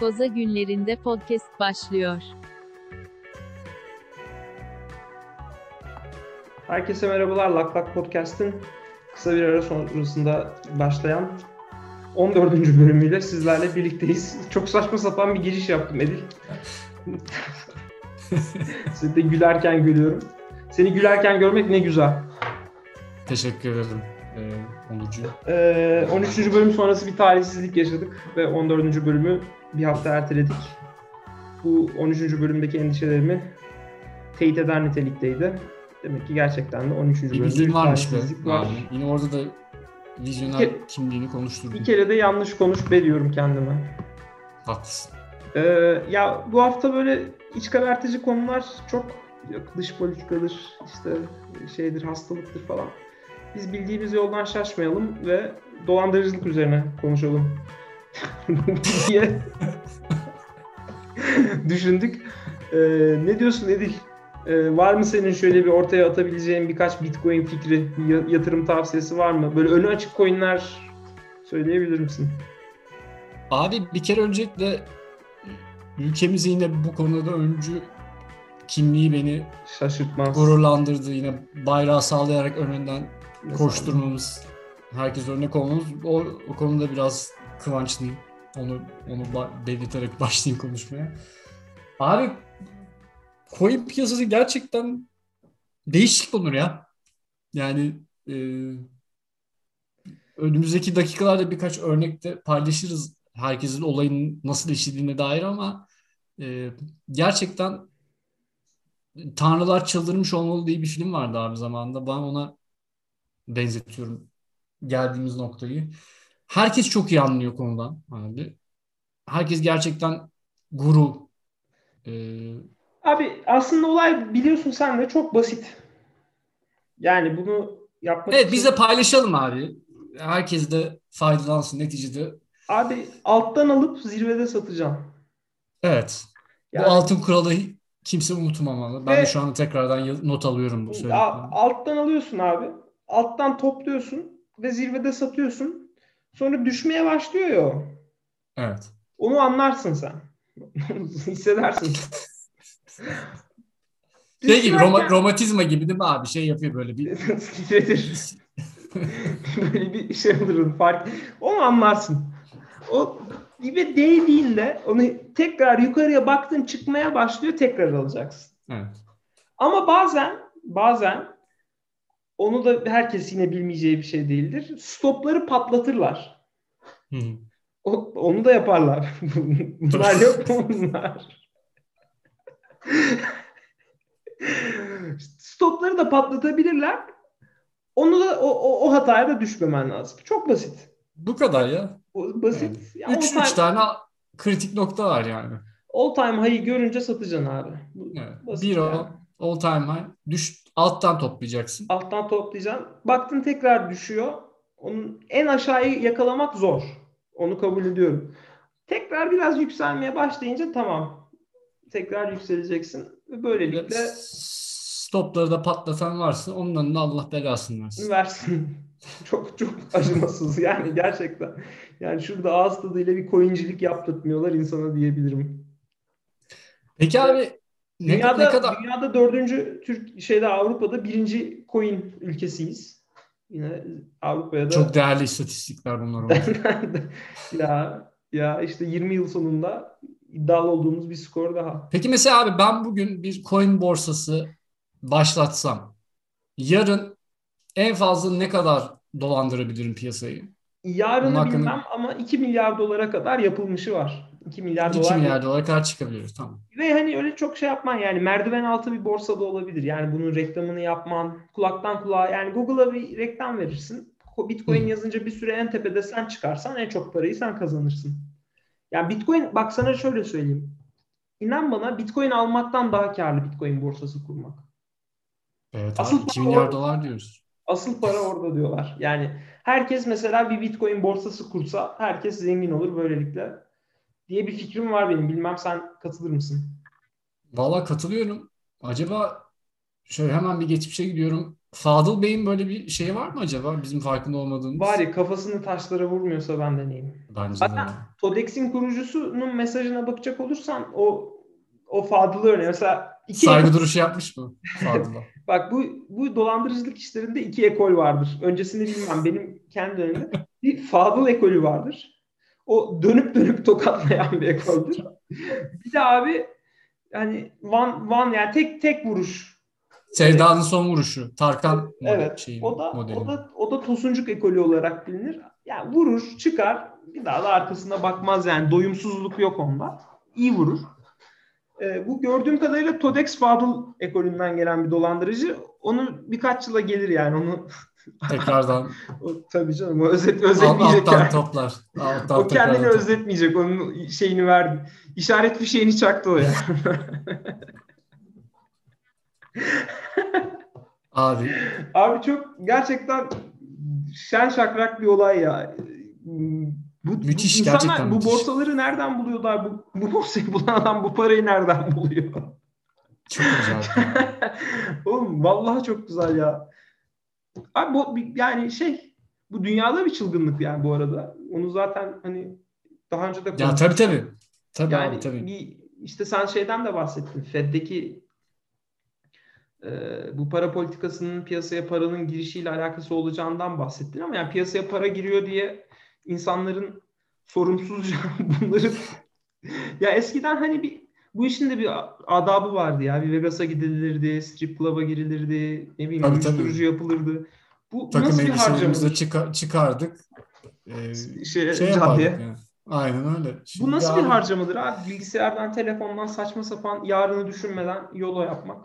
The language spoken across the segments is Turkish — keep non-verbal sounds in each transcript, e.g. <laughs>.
Koza günlerinde podcast başlıyor. Herkese merhabalar. Lak Lak Podcast'ın kısa bir ara sonrasında başlayan 14. bölümüyle sizlerle birlikteyiz. Çok saçma sapan bir giriş yaptım Edil. <laughs> Sizi de gülerken gülüyorum. Seni gülerken görmek ne güzel. Teşekkür ederim ee, Onurcu. Ee, 13. bölüm sonrası bir talihsizlik yaşadık ve 14. bölümü bir hafta erteledik. Bu 13. bölümdeki endişelerimi teyit eder nitelikteydi. Demek ki gerçekten de 13. Bir bölümde bir varmış be. talihsizlik var. Abi. Yine orada da vizyoner ke- kimliğini konuşturdun. Bir kere de yanlış konuş be diyorum kendime. Haklısın. Ee, ya bu hafta böyle iç karartıcı konular çok yok dış politikadır işte şeydir hastalıktır falan. Biz bildiğimiz yoldan şaşmayalım ve dolandırıcılık üzerine konuşalım <laughs> diye <laughs> düşündük. Ee, ne diyorsun Edil? Ee, var mı senin şöyle bir ortaya atabileceğin birkaç Bitcoin fikri, ya- yatırım tavsiyesi var mı? Böyle önü açık coinler söyleyebilir misin? Abi bir kere öncelikle ülkemiz yine bu konuda öncü kimliği beni Şaşırtmaz. gururlandırdı. Yine bayrağı sallayarak önünden koşturmamız, herkes örnek olmamız. O, o konuda biraz kıvançlıyım. Onu onu belirterek <laughs> başlayayım konuşmaya. Abi coin piyasası gerçekten değişik olur ya. Yani e, önümüzdeki dakikalarda birkaç örnekte paylaşırız herkesin olayın nasıl işlediğine dair ama e, gerçekten Tanrılar Çıldırmış Olmalı diye bir film vardı abi zamanında. Ben ona benzetiyorum geldiğimiz noktayı. Herkes çok iyi anlıyor konudan abi. Herkes gerçekten guru. Ee, Abi aslında olay biliyorsun sen de çok basit. Yani bunu yapmak evet için- biz de paylaşalım abi. Herkes de faydalansın neticede. Abi alttan alıp zirvede satacağım. Evet. Yani Bu altın kuralı kimse unutmamalı. Ben Ve- de şu anda tekrardan not alıyorum bu söylediklerimi. alttan alıyorsun abi. Alttan topluyorsun ve zirvede satıyorsun. Sonra düşmeye başlıyor ya o. Evet. Onu anlarsın sen. <laughs> Hissedersin. Şey gibi roma- romatizma gibi değil mi abi? Şey yapıyor böyle bir. <laughs> Böyle bir şey olur fark. Onu anlarsın. O dibe değdiğinde onu tekrar yukarıya baktın çıkmaya başlıyor tekrar alacaksın. Evet. Ama bazen bazen onu da herkes yine bilmeyeceği bir şey değildir. Stopları patlatırlar. Hı. O, onu da yaparlar. <laughs> Bunlar yok mu bunlar? Stopları da patlatabilirler. Onu da o, o, o hataya da düşmemen lazım. Çok basit. Bu kadar ya. Basit. Ya, all, Üç, time, üç tane kritik nokta var yani. all time high'ı görünce satacaksın abi. Evet. basit Bir yani. o all time high. Düş, alttan toplayacaksın. Alttan toplayacaksın. Baktın tekrar düşüyor. Onun en aşağıyı yakalamak zor. Onu kabul ediyorum. Tekrar biraz yükselmeye başlayınca tamam. Tekrar yükseleceksin. Ve böylelikle Stopları da patlatan varsa onların da Allah belasını versin. versin. <laughs> çok çok acımasız yani gerçekten. Yani şurada ağız tadıyla bir coincilik yaptırtmıyorlar insana diyebilirim. Peki abi ne, Dünyada, ne kadar dünyada dördüncü Türk şeyde Avrupa'da birinci coin ülkesiyiz. Yine Avrupa'ya da çok değerli istatistikler bunlar. <laughs> ya ya işte 20 yıl sonunda iddialı olduğumuz bir skor daha. Peki mesela abi ben bugün bir coin borsası başlatsam yarın en fazla ne kadar dolandırabilirim piyasayı? Yarını Bunun hakkında- bilmem ama 2 milyar dolara kadar yapılmışı var. 2 milyar 2 dolar. milyar dolara kadar çıkabiliriz tamam. Ve hani öyle çok şey yapman yani merdiven altı bir borsada olabilir. Yani bunun reklamını yapman, kulaktan kulağa yani Google'a bir reklam verirsin. Bitcoin Hı. yazınca bir süre en tepede sen çıkarsan en çok parayı sen kazanırsın. Yani Bitcoin bak sana şöyle söyleyeyim. İnan bana Bitcoin almaktan daha karlı Bitcoin borsası kurmak. Evet Asıl abi 2 para milyar o- dolar diyoruz. Asıl para orada diyorlar. Yani herkes mesela bir Bitcoin borsası kursa herkes zengin olur böylelikle diye bir fikrim var benim. Bilmem sen katılır mısın? Valla katılıyorum. Acaba şöyle hemen bir geçmişe gidiyorum. Fadıl Bey'in böyle bir şeyi var mı acaba? Bizim farkında olmadığımız. Var ya kafasını taşlara vurmuyorsa ben deneyeyim. Bence de. Hatta Todex'in kurucusunun mesajına bakacak olursan o o Fadıl'ı örneğin mesela iki Saygı duruşu yapmış mı <laughs> Fadıl'a? Bak bu bu dolandırıcılık işlerinde iki ekol vardır. Öncesini bilmem benim kendi dönemimde. Bir Fadıl ekolü vardır. O dönüp dönüp tokatlayan bir ekoldür. Bir de abi yani one, one yani tek tek vuruş. Sevda'nın son vuruşu. Tarkan Evet. şeyi, O da modeli. o da o da tosuncuk ekolü olarak bilinir. Yani vurur, çıkar, bir daha da arkasına bakmaz yani doyumsuzluk yok onda. İyi vurur. Ee, bu gördüğüm kadarıyla Todex Fadıl ekolünden gelen bir dolandırıcı. Onu birkaç yıla gelir yani onu Tekrardan <laughs> o, tabii canım o özet alt, özetmeyecek alttan yani. toplar. <laughs> Alttan O kendini toplar. özetmeyecek. Onun şeyini verdi. İşaret fişeğini çaktı o ya. <laughs> Abi Abi çok gerçekten şen şakrak bir olay ya. Bu, Müthiş, bu insanlar gerçekten bu müthiş. borsaları nereden buluyorlar? Bu, bu borsayı bulan adam bu parayı nereden buluyor? çok güzel. Oğlum vallahi çok güzel ya. Abi bu yani şey bu dünyada bir çılgınlık yani bu arada. Onu zaten hani daha önce de ya tabii tabii. Tabii Yani abi tabii. bir işte sen şeyden de bahsettin. Fed'deki e, bu para politikasının piyasaya paranın girişiyle alakası olacağından bahsettin ama yani piyasaya para giriyor diye insanların sorumsuzca <laughs> bunları ya eskiden hani bir bu işin de bir adabı vardı ya. Bir Vegas'a gidilirdi, strip club'a girilirdi, ne bileyim Tabii, tabii. uyuşturucu yapılırdı. Bu Takım nasıl bir harcamadır? çıka- çıkardık. Ee, Şey, şey yapardık yani. Aynen öyle. Bu Şimdi nasıl bir abi- harcamadır abi? Bilgisayardan, telefondan saçma sapan yarını düşünmeden yola yapmak.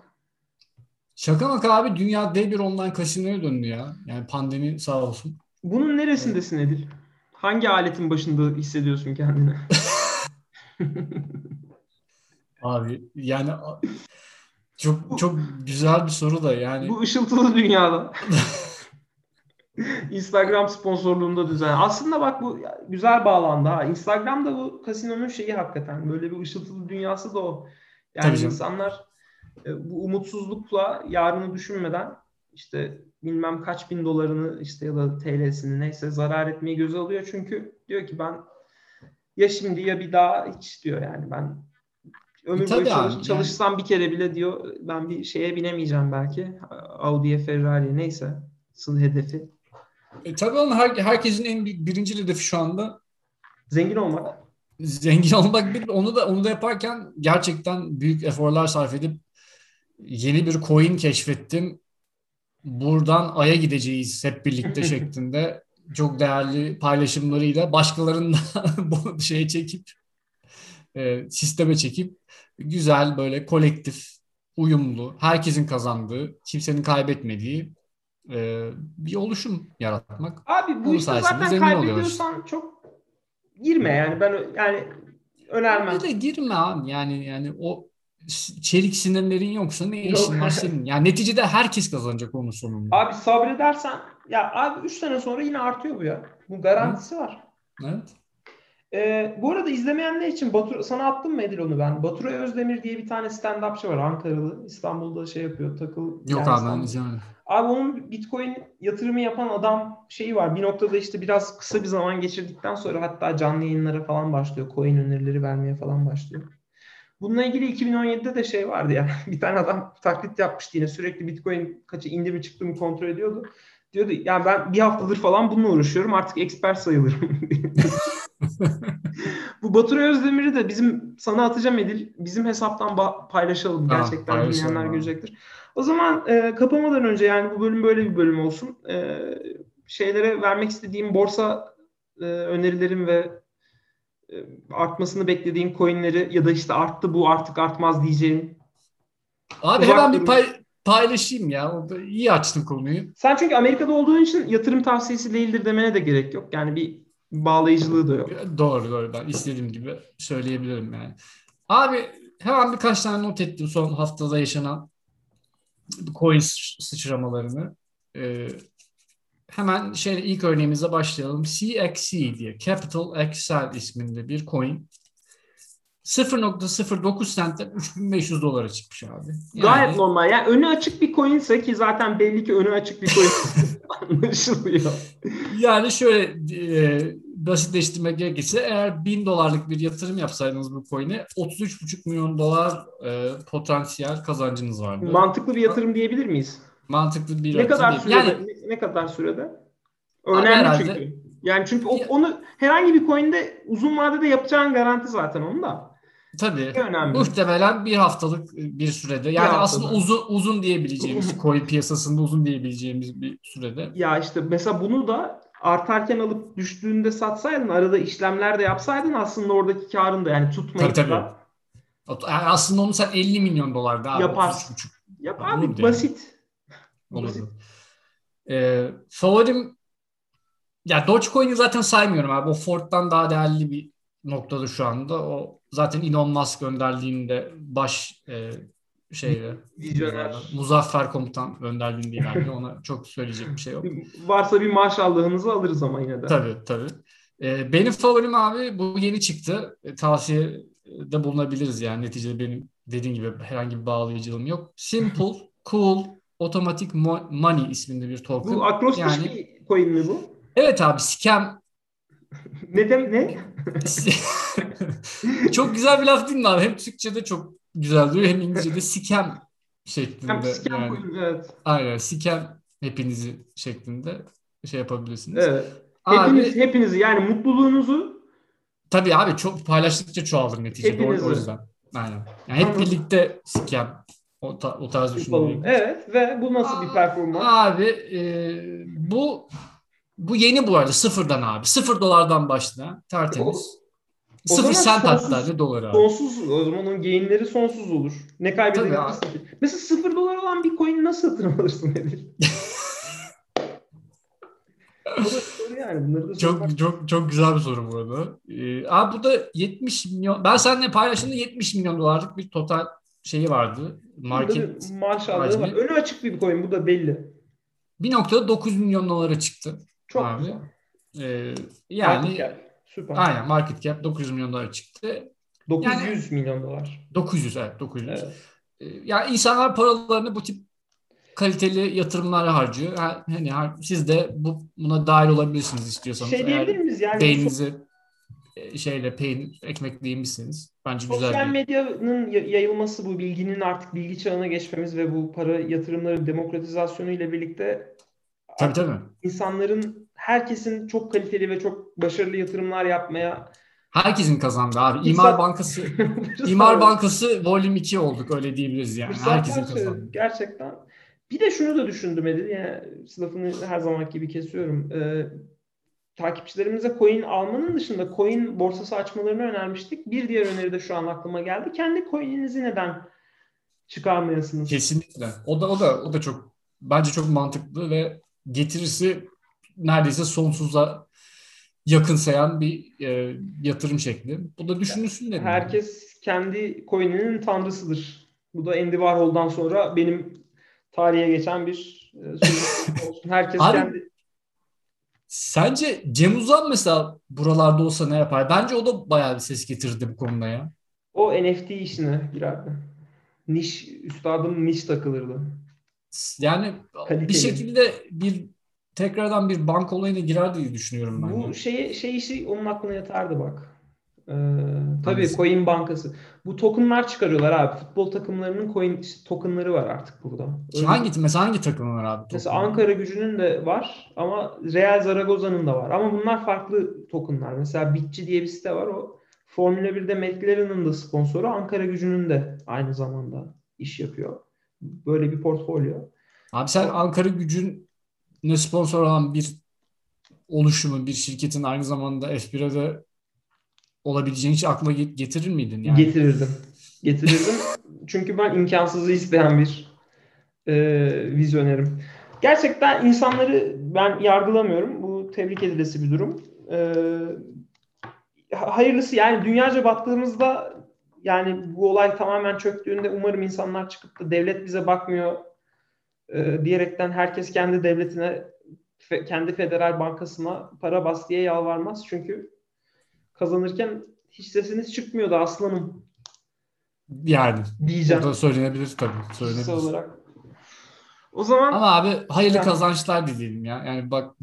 Şaka maka abi dünya dev bir online kasinoya döndü ya. Yani pandemi sağ olsun. Bunun neresindesin Edil? Hangi aletin başında hissediyorsun kendini? <laughs> Abi yani çok çok güzel bir soru da yani. Bu ışıltılı dünyada. <laughs> Instagram sponsorluğunda düzen. Aslında bak bu güzel bağlandı ha. Instagram'da bu kasinonun şeyi hakikaten böyle bir ışıltılı dünyası da o. Yani Tabii canım. insanlar e, bu umutsuzlukla yarını düşünmeden işte bilmem kaç bin dolarını işte ya da TL'sini neyse zarar etmeyi göze alıyor. Çünkü diyor ki ben ya şimdi ya bir daha hiç diyor yani ben ömür E, tabii boyu abi, çalış- yani- çalışsam bir kere bile diyor ben bir şeye binemeyeceğim belki. Audi'ye, Ferrari'ye neyse sın hedefi. E, tabii onun her, herkesin en büyük birinci hedefi şu anda Zengin olmak. zengin olmak bir onu da onu da yaparken gerçekten büyük eforlar sarf edip yeni bir coin keşfettim. Buradan Ay'a gideceğiz hep birlikte <laughs> şeklinde çok değerli paylaşımlarıyla başkalarını da <laughs> şeye çekip e, sisteme çekip güzel böyle kolektif, uyumlu, herkesin kazandığı, kimsenin kaybetmediği e, bir oluşum yaratmak. Abi bu işte zaten zengin oluyoruz. kaybediyorsan çok girme yani ben yani önermem. Bir de girme abi yani yani o çelik sinirlerin yoksa ne işin var senin? Yani neticede herkes kazanacak onun sonunda. Abi sabredersen ya abi 3 sene sonra yine artıyor bu ya. Bu garantisi var. Evet. Ee, bu arada izlemeyenler için Batur, sana attım mı Edil onu ben? Baturay Özdemir diye bir tane stand-upçı var Ankaralı. İstanbul'da şey yapıyor takıl. Yok yani abi ben izlemedim. Abi onun Bitcoin yatırımı yapan adam şeyi var. Bir noktada işte biraz kısa bir zaman geçirdikten sonra hatta canlı yayınlara falan başlıyor. Coin önerileri vermeye falan başlıyor. Bununla ilgili 2017'de de şey vardı ya. <laughs> Bir tane adam taklit yapmıştı yine. Sürekli Bitcoin kaçı indi mi çıktı mı kontrol ediyordu. Diyordu yani ben bir haftadır falan bununla uğraşıyorum. Artık expert sayılırım. <laughs> Bu Baturay Özdemir'i de bizim sana atacağım Edil. Bizim hesaptan paylaşalım. Gerçekten paylaşalım dinleyenler görecektir. O zaman e, kapamadan önce yani bu bölüm böyle bir bölüm olsun. E, şeylere vermek istediğim borsa e, önerilerim ve e, artmasını beklediğin coinleri ya da işte arttı bu artık artmaz diyeceğin. Abi Uzak hemen bir pay- paylaşayım ya. O da iyi açtın konuyu. Sen çünkü Amerika'da olduğun için yatırım tavsiyesi değildir demene de gerek yok. Yani bir bağlayıcılığı da yok. Doğru doğru ben istediğim gibi söyleyebilirim yani. Abi hemen birkaç tane not ettim son haftada yaşanan coin sı- sıçramalarını. Ee, hemen şey ilk örneğimize başlayalım. CXC diye Capital Excel isminde bir coin. 0.09 sentten 3500 dolara çıkmış abi. Yani, Gayet normal. Yani önü açık bir coinse ki zaten belli ki önü açık bir coin <laughs> anlaşılıyor. Yani şöyle e, basitleştirmek gerekirse eğer 1000 dolarlık bir yatırım yapsaydınız bu coin'e 33,5 milyon dolar e, potansiyel kazancınız vardı. Mantıklı bir yatırım diyebilir miyiz? Mantıklı bir Ne kadar değil. sürede? Yani ne, ne kadar sürede? Önemli herhalde- çünkü. Yani çünkü o- onu herhangi bir coin'de uzun vadede yapacağın garanti zaten onun da. tabii Önemli. muhtemelen bir haftalık bir sürede. Yani haftada. aslında uzun uzun diyebileceğimiz <laughs> coin piyasasında uzun diyebileceğimiz bir sürede. Ya işte mesela bunu da artarken alıp düştüğünde satsaydın arada işlemler de yapsaydın aslında oradaki karın da yani tutmayıp Tabii, da Yani aslında onu sen 50 milyon dolarda abi. Yaparsın. 33,5 yap abi yani? basit. olurdu. Ee, favorim ya Dogecoin'i zaten saymıyorum abi. O Ford'dan daha değerli bir noktada şu anda. O zaten Elon Musk önderliğinde baş e, şeyde Vizyoner. Muzaffer Komutan önderliğinde ilerliyor. Ona çok söyleyecek bir şey yok. Varsa bir maşallahınızı alırız ama yine de. Tabii tabii. Ee, benim favorim abi bu yeni çıktı. E, tavsiyede bulunabiliriz yani. Neticede benim dediğim gibi herhangi bir bağlayıcılığım yok. Simple, <laughs> Cool, Automatic Mo- Money isminde bir token. Bu akrostiş Yani- bir coin mi bu? Evet abi scam. Ne dem ne? <laughs> çok güzel bir laf değil mi abi? Hem Türkçe'de çok güzel diyor hem İngilizce'de scam şeklinde. Hem scam yani. coin, evet. Aynen scam hepinizi şeklinde şey yapabilirsiniz. Evet. Abi, Hepiniz, hepinizi yani mutluluğunuzu Tabii abi çok paylaştıkça çoğalır neticede o, Hepinizi. o yüzden. Aynen. Yani hep birlikte scam o, ta- o tarz düşünüyorum. Evet ve bu nasıl bir performans? Abi e, bu bu yeni bu arada sıfırdan abi. Sıfır dolardan başla. Tertemiz. O Sıfır sent sonsuz- hatta ne doları abi. Sonsuz o zaman onun gainleri sonsuz olur. Ne ki? Mesela sıfır dolar olan bir coin nasıl satın alırsın Edil? <laughs> Bu da soru yani. Da sormak- Çok çok çok güzel bir soru bu arada. Ee, abi bu da 70 milyon. Ben seninle paylaştığımda 70 milyon dolarlık bir total şeyi vardı. Market Maşallah var. Önü açık bir coin bu da belli. bir noktada 9 milyon dolara çıktı. Çok Abi. güzel. Ee, yani cap. Süper. aynen market cap 900 milyon dolara çıktı. 900 milyon dolar. 900 evet 900. Evet. Ee, Yani insanlar paralarını bu tip kaliteli yatırımlara harcıyor. Ha- Hani ha- siz de bu buna dahil olabilirsiniz istiyorsanız. Şey diyebilir miyiz yani? beyninizi e, şeyle peynir ekmekleyemişsiniz. Bence Sosyal güzel bir medyanın ya- yayılması, bu bilginin artık bilgi çağına geçmemiz ve bu para yatırımları demokratizasyonu ile birlikte Tabii tabii. insanların, herkesin çok kaliteli ve çok başarılı yatırımlar yapmaya Herkesin kazandı abi. İmar İnsan- Bankası fırsat- İmar Bankası <laughs> Volüm 2 olduk öyle diyebiliriz yani. fırsatlar Herkesin kazandı. Gerçekten. Bir de şunu da düşündüm Edil. Yani lafını her zaman gibi kesiyorum. Ee, takipçilerimize coin almanın dışında coin borsası açmalarını önermiştik. Bir diğer öneri de şu an aklıma geldi. Kendi coin'inizi neden çıkarmayasınız? Kesinlikle. O da o da o da çok bence çok mantıklı ve getirisi neredeyse sonsuza yakınsayan bir e, yatırım şekli. Bu da düşünülsün dedim. Herkes kendi coin'inin tanrısıdır. Bu da Andy Warhol'dan sonra benim tarihe geçen bir e, <laughs> olsun. Herkes Abi- kendi Sence Cem Uzan mesela buralarda olsa ne yapar? Bence o da bayağı bir ses getirirdi bu konuda ya. o NFT işine girerdi. Niş, üstadım niş takılırdı. Yani Kaliteli. bir şekilde bir tekrardan bir bank olayına girer diye düşünüyorum ben. Bu ya. şey, şey işi onun aklına yatardı bak. Ee, tabii Hangisi? coin bankası. Bu tokenlar çıkarıyorlar abi. Futbol takımlarının coin işte tokenları var artık burada. Öyle- Hangi mesela hangi takım var abi? Mesela Toplam? Ankara gücünün de var ama Real Zaragoza'nın da var. Ama bunlar farklı tokenlar. Mesela Bitçi diye bir site var. O Formula 1'de McLaren'ın da sponsoru. Ankara gücünün de aynı zamanda iş yapıyor. Böyle bir portfolyo. Abi sen Ankara gücün ne sponsor olan bir oluşumu, bir şirketin aynı zamanda F1'e olabileceğini hiç get- getirir miydin? Yani Getirirdim. Getirirdim. <laughs> Çünkü ben imkansızı isteyen bir e, vizyonerim. Gerçekten insanları ben yargılamıyorum. Bu tebrik edilesi bir durum. E, hayırlısı yani dünyaca baktığımızda yani bu olay tamamen çöktüğünde umarım insanlar çıkıp da devlet bize bakmıyor e, diyerekten herkes kendi devletine fe- kendi federal bankasına para bas diye yalvarmaz. Çünkü kazanırken hiç sesiniz çıkmıyordu aslanım Yani diyeceğim da söylenebilir tabii. Söylenebilir. olarak. O zaman Ama abi hayırlı Ya. kazançlar dileyelim ya. Yani bak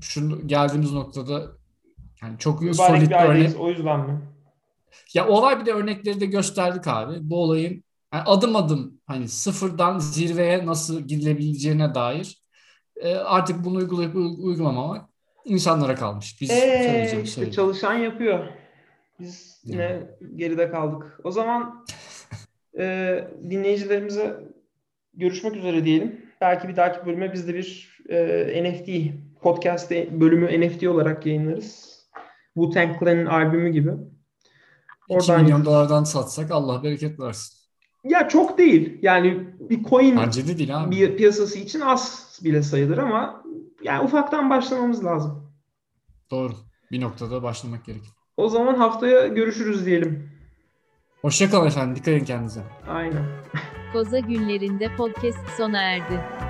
şu geldiğimiz noktada yani çok mübarek solid bir örnek. o yüzden mi? Ya olay bir de örnekleri de gösterdik abi. Bu olayın yani adım adım hani sıfırdan zirveye nasıl gidilebileceğine dair e, artık bunu uygulayıp uy- uygulamamak insanlara kalmış. Biz Ee, işte söyleyeceğiz. çalışan yapıyor. Biz yine geride kaldık. O zaman <laughs> e, dinleyicilerimize görüşmek üzere diyelim. Belki bir dahaki bölüme biz de bir e, NFT podcast bölümü NFT olarak yayınlarız. Wu-Tang Clan'ın albümü gibi. 2 Oradan milyon dolardan satsak Allah bereket versin. Ya çok değil. Yani bir coin değil abi. bir piyasası için az bile sayılır ama yani ufaktan başlamamız lazım. Doğru. Bir noktada başlamak gerekir. O zaman haftaya görüşürüz diyelim. Hoşçakalın efendim. Dikkat edin kendinize. Aynen. Koza günlerinde podcast sona erdi.